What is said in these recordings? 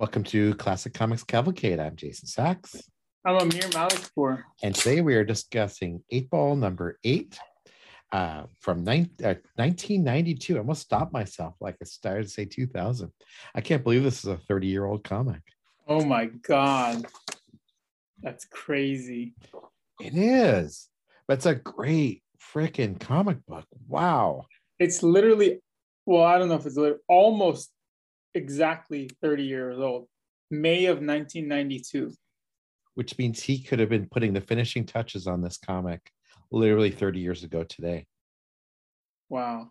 Welcome to Classic Comics Cavalcade. I'm Jason Sachs. I'm Amir Malikpour. And today we are discussing Eightball number 8 uh, from nine, uh, 1992. I almost stopped myself like I started to say 2000. I can't believe this is a 30 year old comic. Oh my God. That's crazy. It is. But it's a great freaking comic book. Wow. It's literally, well, I don't know if it's almost exactly 30 years old, May of 1992. Which means he could have been putting the finishing touches on this comic literally 30 years ago today. Wow.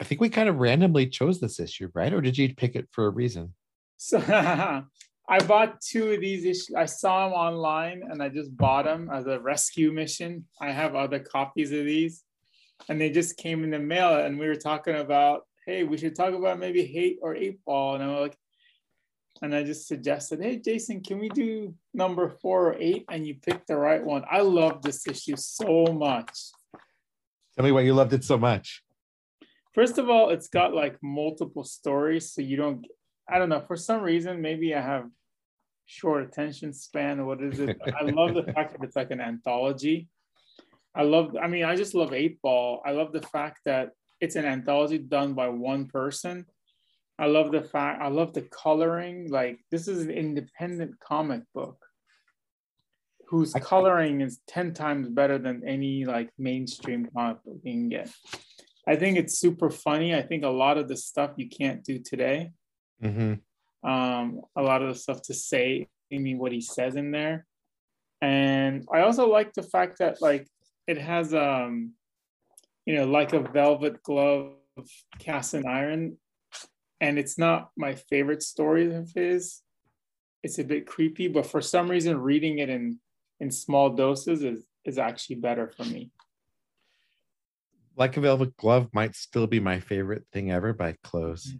I think we kind of randomly chose this issue, right? Or did you pick it for a reason? So I bought two of these issues. I saw them online and I just bought them as a rescue mission. I have other copies of these and they just came in the mail and we were talking about hey we should talk about maybe hate or Eightball. And i'm like and i just suggested hey jason can we do number four or eight? And you picked the right one. I love this issue so much. Tell me why you loved it so much. First of all it's got like multiple stories so you don't i don't know for some reason maybe i have short attention span what is it? I love the fact that it's like an anthology I love, I mean, I just love Eightball. I love the fact that it's an anthology done by one person. I love the fact, I love the coloring. Like, this is an independent comic book whose coloring is 10 times better than any like mainstream comic book you can get. I think it's super funny. I think a lot of the stuff you can't do today. Mm-hmm. Um, a lot of the stuff to say, I mean, what he says in there. And I also like the fact that like it has um you know like a velvet glove of cast in iron and it's not my favorite story of his. It's a bit creepy but for some reason reading it in in small doses is is actually better for me. Like a velvet glove might still be my favorite thing ever by Clowes.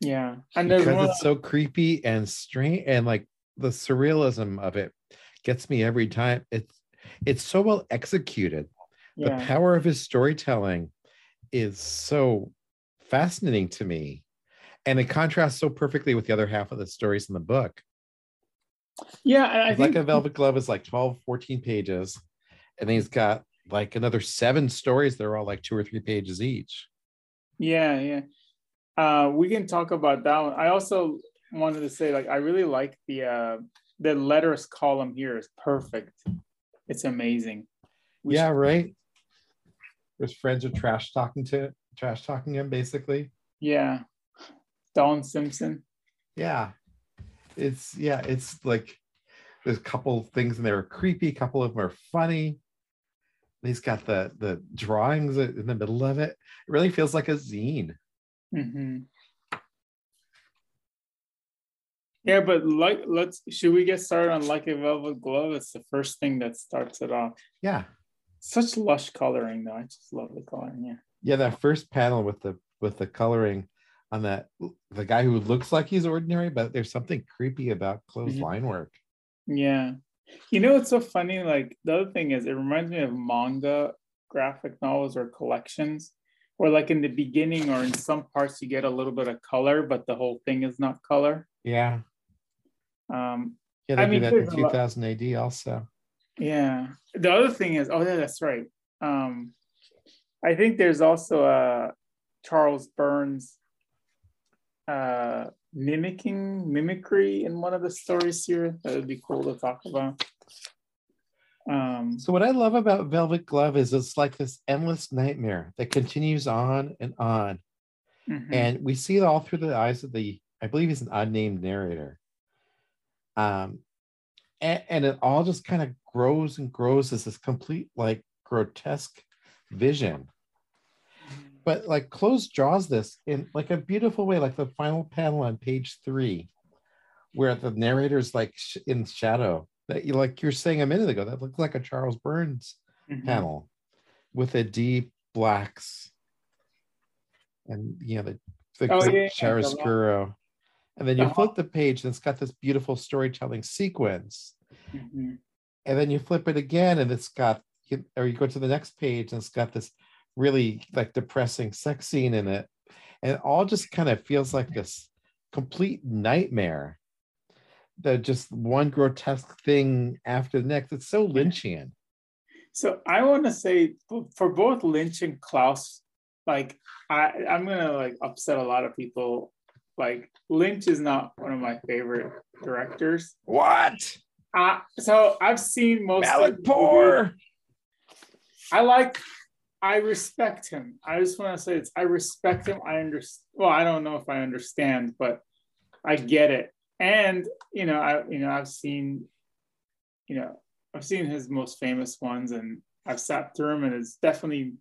Yeah and because one... it's so creepy and strange and like the surrealism of it gets me every time. It's it's so well executed. Yeah. The power of his storytelling is so fascinating to me. And it contrasts so perfectly with the other half of the stories in the book. Yeah. I think... Like a Velvet Glove is like 12, 14 pages. And he's got like another seven stories that are all like two or three pages each. Yeah, yeah. Uh, we can talk about that one. I also wanted to say, like, I really like the uh, the letters column here is perfect. It's amazing. We yeah, should... right. His friends are trash talking to trash talking him basically. Yeah. Don Simpson. Yeah. It's yeah, it's like there's a couple things in there are creepy, a couple of them are funny. He's got the the drawings in the middle of it. It really feels like a zine. Mm-hmm. Yeah, but like, let's should we get started on like a velvet glove? It's the first thing that starts it off. Yeah, such lush coloring though. I just love the coloring. Yeah. Yeah, that first panel with the with the coloring on that the guy who looks like he's ordinary, but there's something creepy about Clowes mm-hmm. line work. Yeah, you know what's so funny? Like the other thing is, it reminds me of manga graphic novels or collections or like in the beginning or in some parts you get a little bit of color but the whole thing is not color yeah um, yeah, they I do mean, that in 2000 AD also. Yeah. The other thing is, oh yeah, that's right. Um, I think there's also a Charles Burns uh, mimicking mimicry in one of the stories here. That would be cool to talk about. Um, so what I love about Velvet Glove is it's like this endless nightmare that continues on and on, mm-hmm. and we see it all through the eyes of the I believe he's an unnamed narrator. Um, and, and it all just kind of grows and grows as this complete like grotesque vision. But like Clowes draws this in like a beautiful way, like the final panel on page three, where the narrator's like sh- in shadow. That you like you're saying a minute ago, that looks like a Charles Burns mm-hmm. panel with a deep blacks and you know the the oh, yeah, chiaroscuro and then you uh-huh. flip the page and it's got this beautiful storytelling sequence mm-hmm. and then you flip it again and it's got or you go to the next page and it's got this really like depressing sex scene in it and it all just kind of feels like this complete nightmare. That just one grotesque thing after the next. It's so Lynchian. So I want to say for both Lynch and Clowes, like I, I'm gonna like upset a lot of people. Like Lynch is not one of my favorite directors. What? Uh, so I've seen most. poor I like. I respect him. I just want to say it's. I respect him. I understand. Well, I don't know if I understand, but I get it. And you know, I you know I've seen, you know, I've seen his most famous ones, and I've sat through them, and it's definitely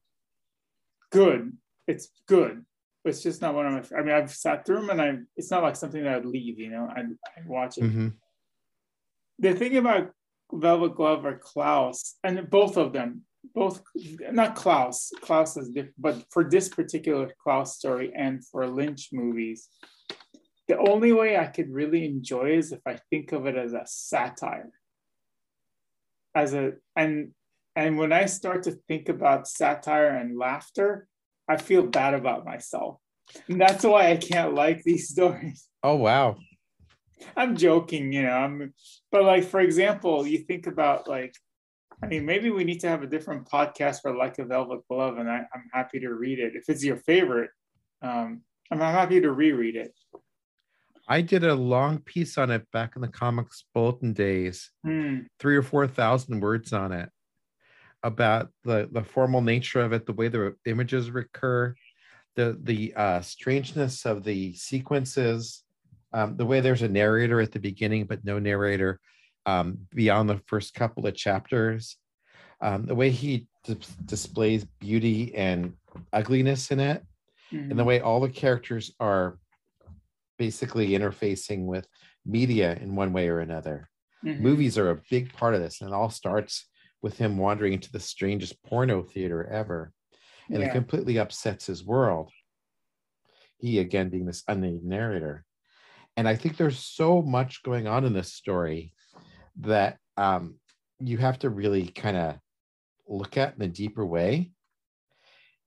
good. It's good. It's just not one of my. I mean, I've sat through them, and I. It's not like something that I'd leave. You know, I'd, I'd watch it. Mm-hmm. The thing about Velvet Glove or Clowes, and both of them, both not Clowes. Clowes is different, but for this particular Clowes story and for Lynch movies, the only way I could really enjoy is if I think of it as a satire. As a and and when I start to think about satire and laughter, I feel bad about myself. And that's why I can't like these stories. Oh wow. I'm joking, you know. I'm but like for example, you think about like I mean, maybe we need to have a different podcast for Like a Velvet Glove, and I, am happy to read it. If it's your favorite, um, I'm happy to reread it. I did a long piece on it back in the comics bulletin days, mm. three or four thousand words on it about the the formal nature of it, the way the images recur, the the uh, strangeness of the sequences, um, the way there's a narrator at the beginning but no narrator um, beyond the first couple of chapters, um, the way he d- displays beauty and ugliness in it, mm-hmm. and the mm-hmm. way all the characters are basically interfacing with media in one way or another. Mm-hmm. Movies are a big part of this, and it all starts with him wandering into the strangest porno theater ever. And yeah. it completely upsets his world. He, again, being this unnamed narrator. And I think there's so much going on in this story that um, you have to really kind of look at in a deeper way.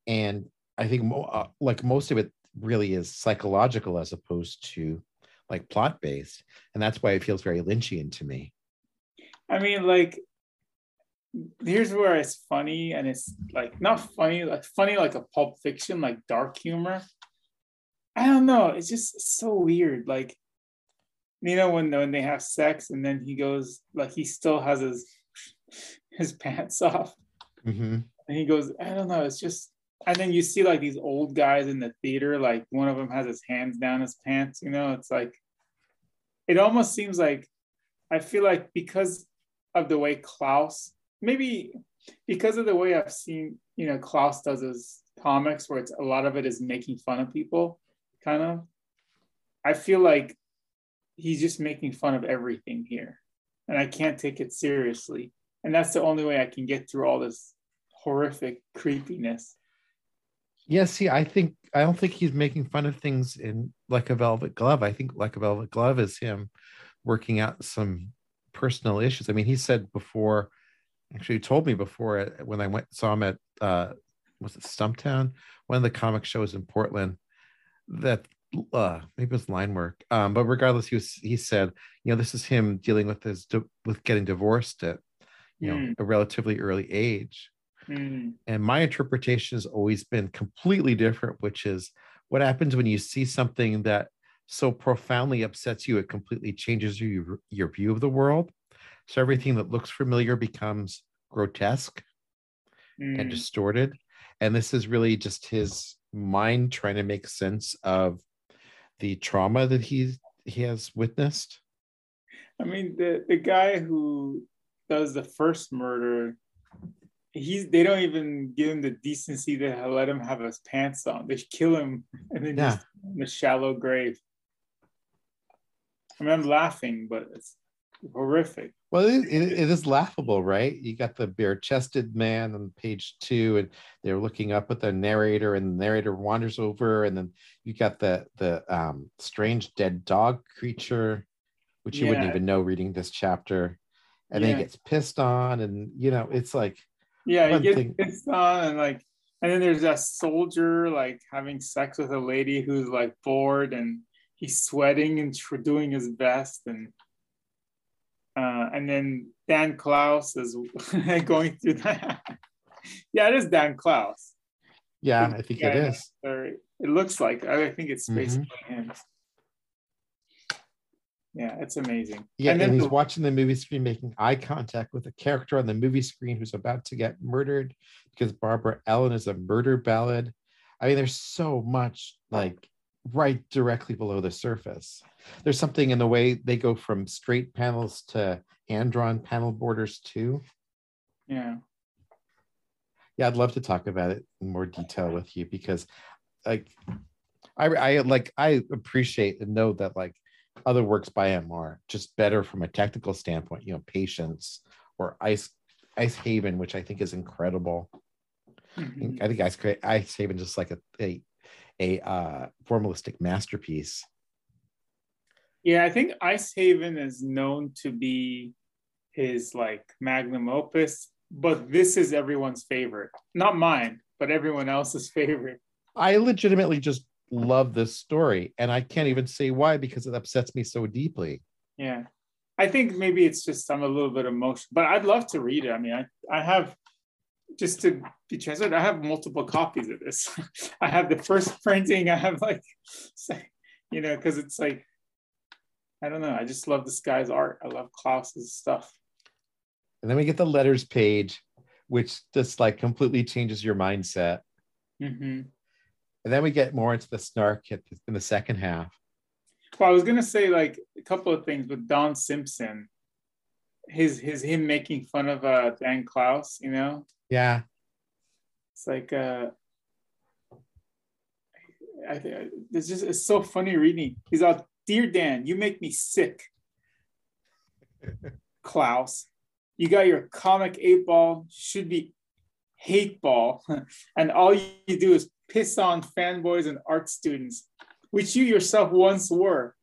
And I think, mo- uh, like most of it, really is psychological as opposed to like plot based and that's why it feels very lynchian to me i mean like here's where it's funny and it's like not funny like funny like a pulp fiction like dark humor i don't know it's just so weird like you know when when they have sex and then he goes like he still has his his pants off mm-hmm. and he goes i don't know it's just and then you see like these old guys in the theater, like one of them has his hands down his pants, you know, it's like it almost seems like I feel like because of the way Clowes, maybe because of the way I've seen, you know, Clowes does his comics where it's a lot of it is making fun of people, kind of. I feel like he's just making fun of everything here. And I can't take it seriously. And that's the only way I can get through all this horrific creepiness. Yeah, see, I think I don't think he's making fun of things in like a velvet glove. I think like a velvet glove is him working out some personal issues. I mean, he said before, actually, he told me before uh, when I went saw him at uh, was it Stumptown, one of the comic shows in Portland, that uh, maybe it was line work. Um, but regardless, he was he said, you know, this is him dealing with his with getting divorced at you know mm. a relatively early age Mm. And my interpretation has always been completely different, which is what happens when you see something that so profoundly upsets you, it completely changes your, your view of the world. So everything that looks familiar becomes grotesque mm. and distorted. And this is really just his mind trying to make sense of the trauma that he he has witnessed. I mean, the the guy who does the first murder he's they don't even give him the decency to let him have his pants on. They kill him and then yeah. just in a shallow grave. I mean, I'm laughing, but it's horrific. Well, it, it, it is laughable, right? You got the bare-chested man on page two, and they're looking up at the narrator, and the narrator wanders over, and then you got the the um, strange dead dog creature, which you yeah. wouldn't even know reading this chapter, and yeah. then he gets pissed on, and you know, it's like yeah, he gets pissed on and like And then there's that soldier like having sex with a lady who's like bored and he's sweating and doing his best and uh, and then Dan Clowes is going through that. yeah, it is Dan Clowes. Yeah, I think yeah, it is. It looks like I think it's basically mm-hmm. him. Yeah, it's amazing. Yeah, and, and he's the, watching the movie screen, making eye contact with a character on the movie screen who's about to get murdered because Barbara Allen is a murder ballad. I mean, there's so much like right directly below the surface. There's something in the way they go from straight panels to hand drawn panel borders too. Yeah. Yeah, I'd love to talk about it in more detail with you because like I I like I appreciate and know that like other works by him are just better from a technical standpoint, you know, Patience or Ice Ice Haven, which I think is incredible. Mm-hmm. I think Ice, Ice Haven just like a a, a uh, formalistic masterpiece. Yeah, I think Ice Haven is known to be his like magnum opus, but this is everyone's favorite. Not mine, but everyone else's favorite. I legitimately just love this story, and I can't even say why because it upsets me so deeply. Yeah, I think maybe it's just I'm a little bit emotional, but I'd love to read it. I mean, I I have just to be transparent, I have multiple copies of this. I have the first printing. I have like, you know, because it's like, I don't know. I just love this guy's art. I love Clowes's stuff. And then we get the letters page, which just like completely changes your mindset. Mm-hmm. And then we get more into the snark in the second half. Well, I was gonna say like a couple of things with Don Simpson, his his him making fun of uh Dan Clowes, you know. Yeah. It's like uh I think it's just it's so funny reading. He's all, dear Dan, you make me sick. Clowes, you got your comic Eightball, should be hate ball, and all you do is piss on fanboys and art students, which you yourself once were.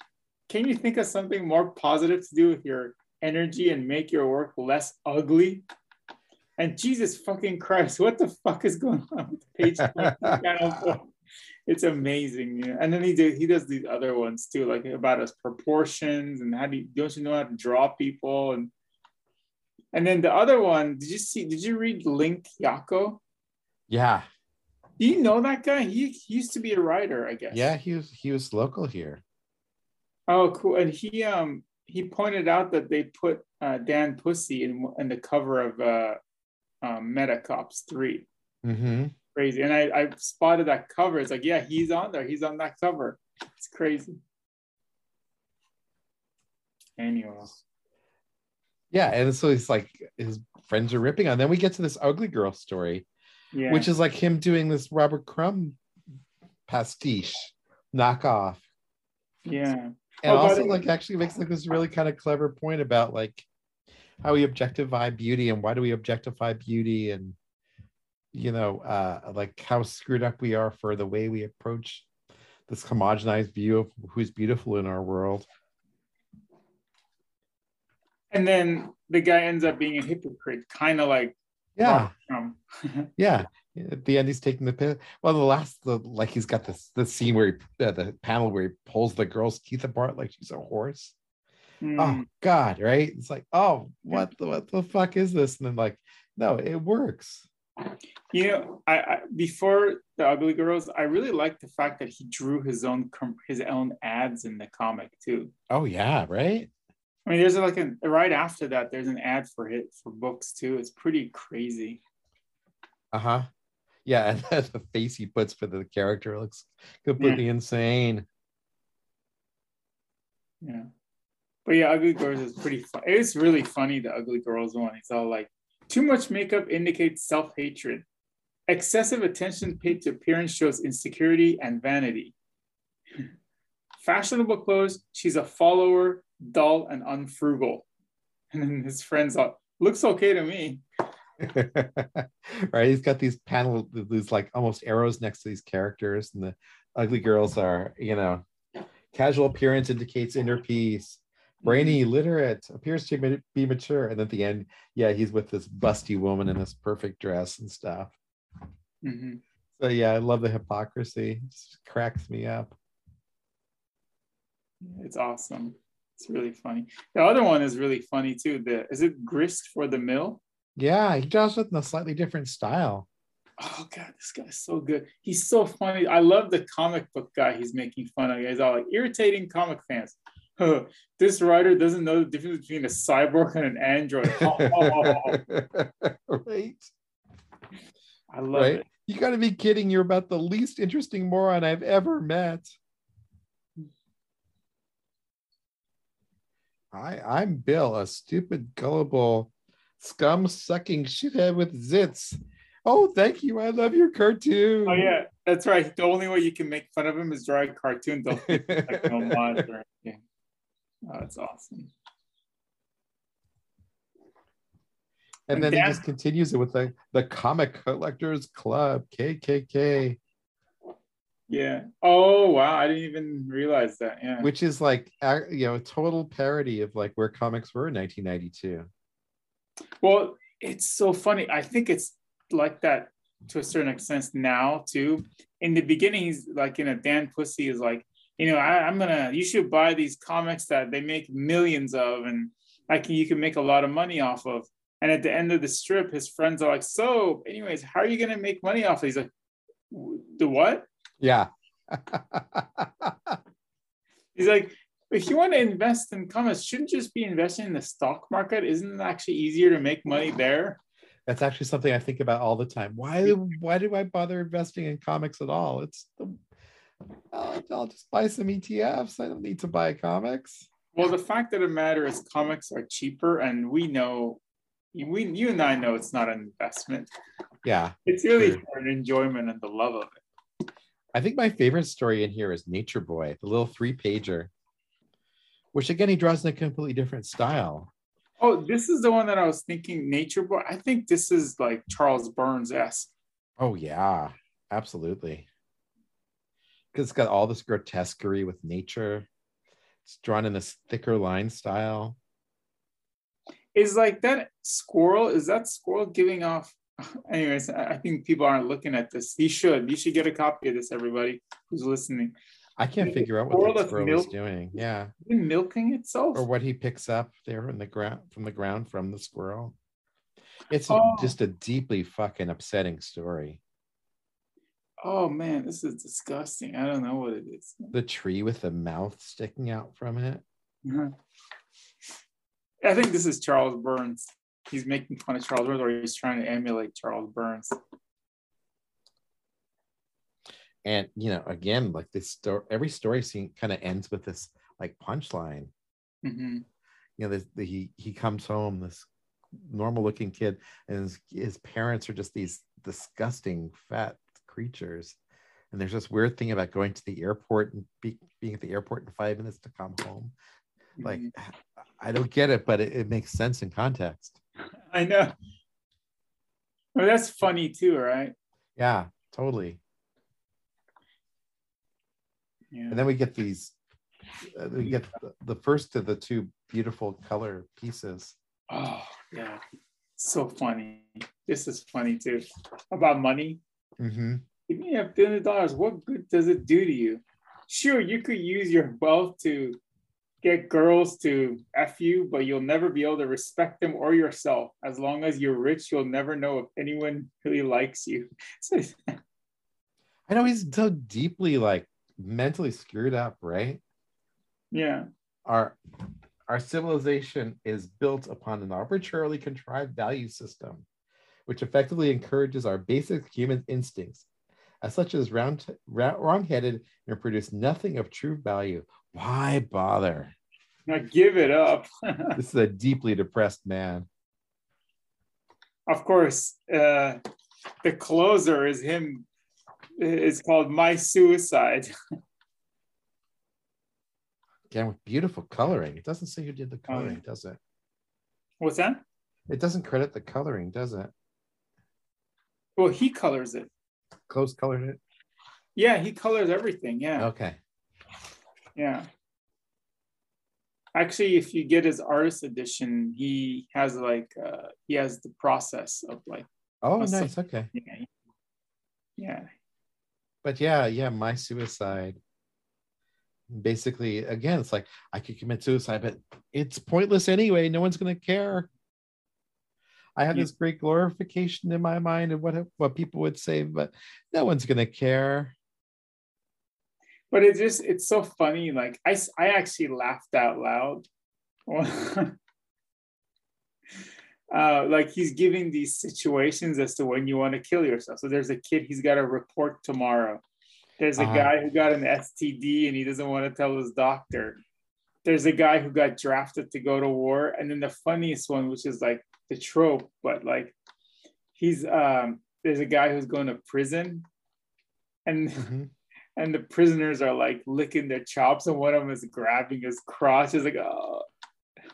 Can you think of something more positive to do with your energy and make your work less ugly? And Jesus fucking Christ, what the fuck is going on with page It's amazing, yeah. And then he did he does these other ones too, like about his proportions and how do you don't you know how to draw people and and then the other one, did you see? Did you read Link Yaco? Yeah, do you know that guy? He, he used to be a writer, I guess. Yeah, he was he was local here. Oh, cool. And he um he pointed out that they put uh, Dan Pussey in in the cover of uh, um, Cops 3 mm-hmm. Crazy. And I, I spotted that cover. It's like, yeah, he's on there. He's on that cover. It's crazy. Anyway. Yeah, and so it's like his friends are ripping on. Then we get to this ugly girl story yeah. which is like him doing this Robert Crumb pastiche knockoff. Yeah. And oh, also like actually makes like this really kind of clever point about like how we objectify beauty and why do we objectify beauty and you know uh like how screwed up we are for the way we approach this homogenized view of who's beautiful in our world. And then the guy ends up being a hypocrite, kind of like yeah. yeah. At the end, he's taking the pill. Well, the last, the like, he's got this the scene where he, uh, the panel where he pulls the girl's teeth apart like she's a horse. Mm. Oh God, right? It's like, oh, what the what the fuck is this? And then like, no, it works. You know, I, I before the Ugly Girls, I really liked the fact that he drew his own his own ads in the comic too. Oh yeah, right. I mean, there's like a right after that. There's an ad for it for books too. It's pretty crazy. Uh huh. Yeah, and the face he puts for the character looks completely yeah. insane. Yeah, but yeah, Ugly Girls is pretty fun. It's really funny. The Ugly Girls one. It's all like too much makeup indicates self hatred. Excessive attention paid to appearance shows insecurity and vanity. Fashionable clothes. She's a follower dull and unfrugal. And then his friends are, looks okay to me. right. He's got these panel, these like almost arrows next to these characters, and the ugly girls are, you know, casual appearance indicates inner peace. Brainy, mm-hmm. literate, appears to be mature. And at the end, yeah, he's with this busty woman in this perfect dress and stuff. Mm-hmm. So yeah, I love the hypocrisy. It just cracks me up. It's awesome. It's really funny. The other one is really funny too. The is it grist for the mill? Yeah, he does it in a slightly different style. Oh god, this guy's so good. He's so funny. I love the comic book guy he's making fun of. He's all like irritating comic fans. this writer doesn't know the difference between a cyborg and an android. right. I love right? it. You got to be kidding. You're about the least interesting moron I've ever met. I, I'm Bill, a stupid, gullible, scum sucking shithead with zits. Oh, thank you. I love your cartoon. Oh, yeah, that's right. The only way you can make fun of him is draw a cartoon. Don't like homage or anything. Oh, that's awesome. And, and then Dan- he just continues it with the, the Comic Collectors Club, KKK. Yeah. Oh wow, I didn't even realize that. Yeah. Which is like you know a total parody of like where comics were in 1992. Well, it's so funny. I think it's like that to a certain extent now too. In the beginning, he's like in a Dan Pussey is like, you know, I, am gonna you should buy these comics that they make millions of and like you can make a lot of money off of. And at the end of the strip, his friends are like, so anyways, how are you gonna make money off of? He's like, the what? Yeah. He's like, if you want to invest in comics, shouldn't just be investing in the stock market? Isn't it actually easier to make money there? That's actually something I think about all the time. Why why do I bother investing in comics at all? It's the, I'll, I'll just buy some ETFs. I don't need to buy comics. Well, the fact of the matter is comics are cheaper, and we know we you and I know it's not an investment. Yeah. It's really true. for an enjoyment and the love of it. I think my favorite story in here is Nature Boy, the little three pager, which again, he draws in a completely different style. Oh, this is the one that I was thinking, Nature Boy. I think this is like Charles Burns esque. Oh, yeah, absolutely. Because it's got all this grotesquerie with nature. It's drawn in this thicker line style. Is like that squirrel, is that squirrel giving off anyways, I think people aren't looking at this. You should. You should get a copy of this, everybody who's listening. I can't figure out what the squirrel milk, is doing. Yeah. Milking itself. Or what he picks up there in the ground from the ground from the squirrel. It's oh. just a deeply fucking upsetting story. Oh man, this is disgusting. I don't know what it is. The tree with the mouth sticking out from it. Uh-huh. I think this is Charles Burns he's making fun of Charles Burns or he's trying to emulate Charles Burns. And you know, again, like this story, every story scene kind of ends with this like punchline. Mm-hmm. You know, this, the, he he comes home, this normal looking kid, and his, his parents are just these disgusting fat creatures. And there's this weird thing about going to the airport and be, being at the airport in five minutes to come home. Mm-hmm. Like, I don't get it, but it, it makes sense in context. I know. Well, that's funny too, right? Yeah, totally. Yeah. And then we get these, uh, we get the, the first of the two beautiful color pieces. Oh, yeah. So funny. This is funny too. About money. Mm-hmm. If you have billion dollars, what good does it do to you? Sure, you could use your wealth to get girls to F you, but you'll never be able to respect them or yourself. As long as you're rich, you'll never know if anyone really likes you. I know he's so deeply like mentally screwed up, right? Yeah. Our our civilization is built upon an arbitrarily contrived value system, which effectively encourages our basic human instincts, as such as round, wrong-headed and produce nothing of true value why bother? Now give it up. this is a deeply depressed man. Of course, uh, the closer is him. It's called My Suicide. Again, with beautiful coloring. It doesn't say who did the coloring, um, does it? What's that? It doesn't credit the coloring, does it? Well, he colors it. Clowes colored it? Yeah, he colors everything. Yeah. Okay. Yeah. Actually, if you get his artist edition, he has like uh, he has the process of like. Oh, nice. Okay. Yeah. Yeah. But yeah, yeah, my suicide. Basically, again, it's like I could commit suicide, but it's pointless anyway. No one's gonna care. I have this great glorification in my mind of what what people would say, but no one's gonna care. But it's just it's so funny. Like I I actually laughed out loud. uh, like he's giving these situations as to when you want to kill yourself. So there's a kid he's got a report tomorrow. There's a uh-huh. guy who got an STD and he doesn't want to tell his doctor. There's a guy who got drafted to go to war, and then the funniest one, which is like the trope, but like he's um there's a guy who's going to prison and mm-hmm. and the prisoners are like licking their chops and one of them is grabbing his crotch. Is like, oh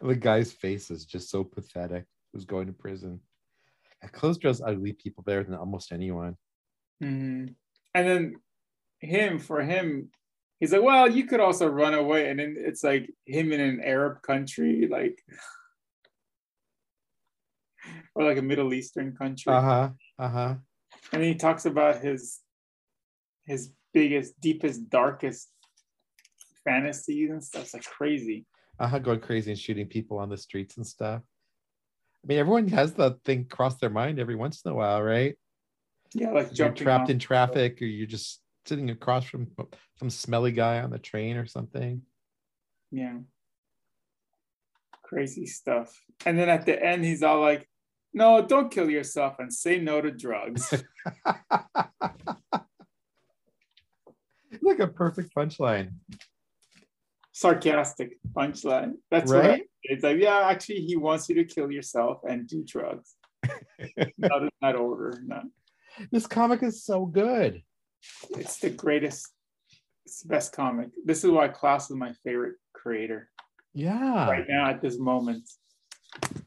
the guy's face is just so pathetic. Who's going to prison? Clowes draws ugly people better than almost anyone. Mm-hmm. And then him, for him, he's like, well, you could also run away. And then it's like him in an Arab country, like or like a Middle Eastern country. Uh-huh. Uh-huh. And he talks about his his biggest, deepest, darkest fantasies and stuff. It's like crazy. Uh-huh, going crazy and shooting people on the streets and stuff. I mean, everyone has that thing cross their mind every once in a while, right? Yeah, like you're trapped in traffic, or you're just sitting across from some smelly guy on the train or something. Yeah. Crazy stuff. And then at the end, he's all like, no, don't kill yourself and say no to drugs. like a perfect punchline. Sarcastic punchline. That's right. It's like, yeah, actually, he wants you to kill yourself and do drugs. not in that order. No. This comic is so good. It's the greatest. It's the best comic. This is why Clowes is my favorite creator. Yeah. Right now at this moment.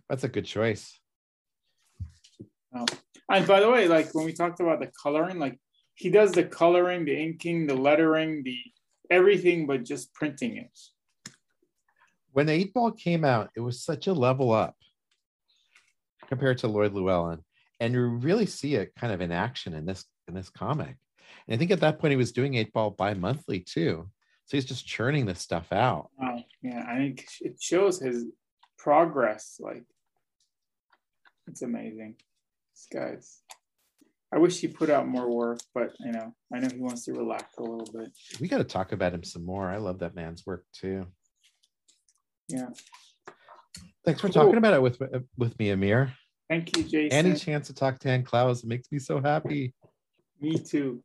That's a good choice. Oh. And by the way, like when we talked about the coloring, like he does the coloring, the inking, the lettering, the everything, but just printing it. When Eightball came out, it was such a level up compared to Lloyd Llewellyn, and you really see it kind of in action in this in this comic. And I think at that point he was doing Eightball bi-monthly too, so he's just churning this stuff out. Wow. Yeah, I think it shows his progress. Like it's amazing. This guy's. I wish he put out more work, but you know, I know he wants to relax a little bit. We got to talk about him some more. I love that man's work too. Yeah. Thanks for cool. talking about it with with me, Amir. Thank you, Jason. Any chance to talk to Dan Clowes makes me so happy. Me too.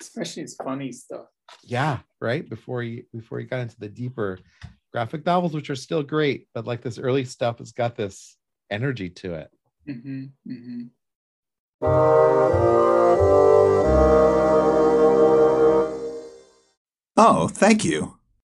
Especially his funny stuff. Yeah, right. Before he before he got into the deeper graphic novels, which are still great, but like this early stuff has got this energy to it. Mm-hmm, mm-hmm. Oh, thank you.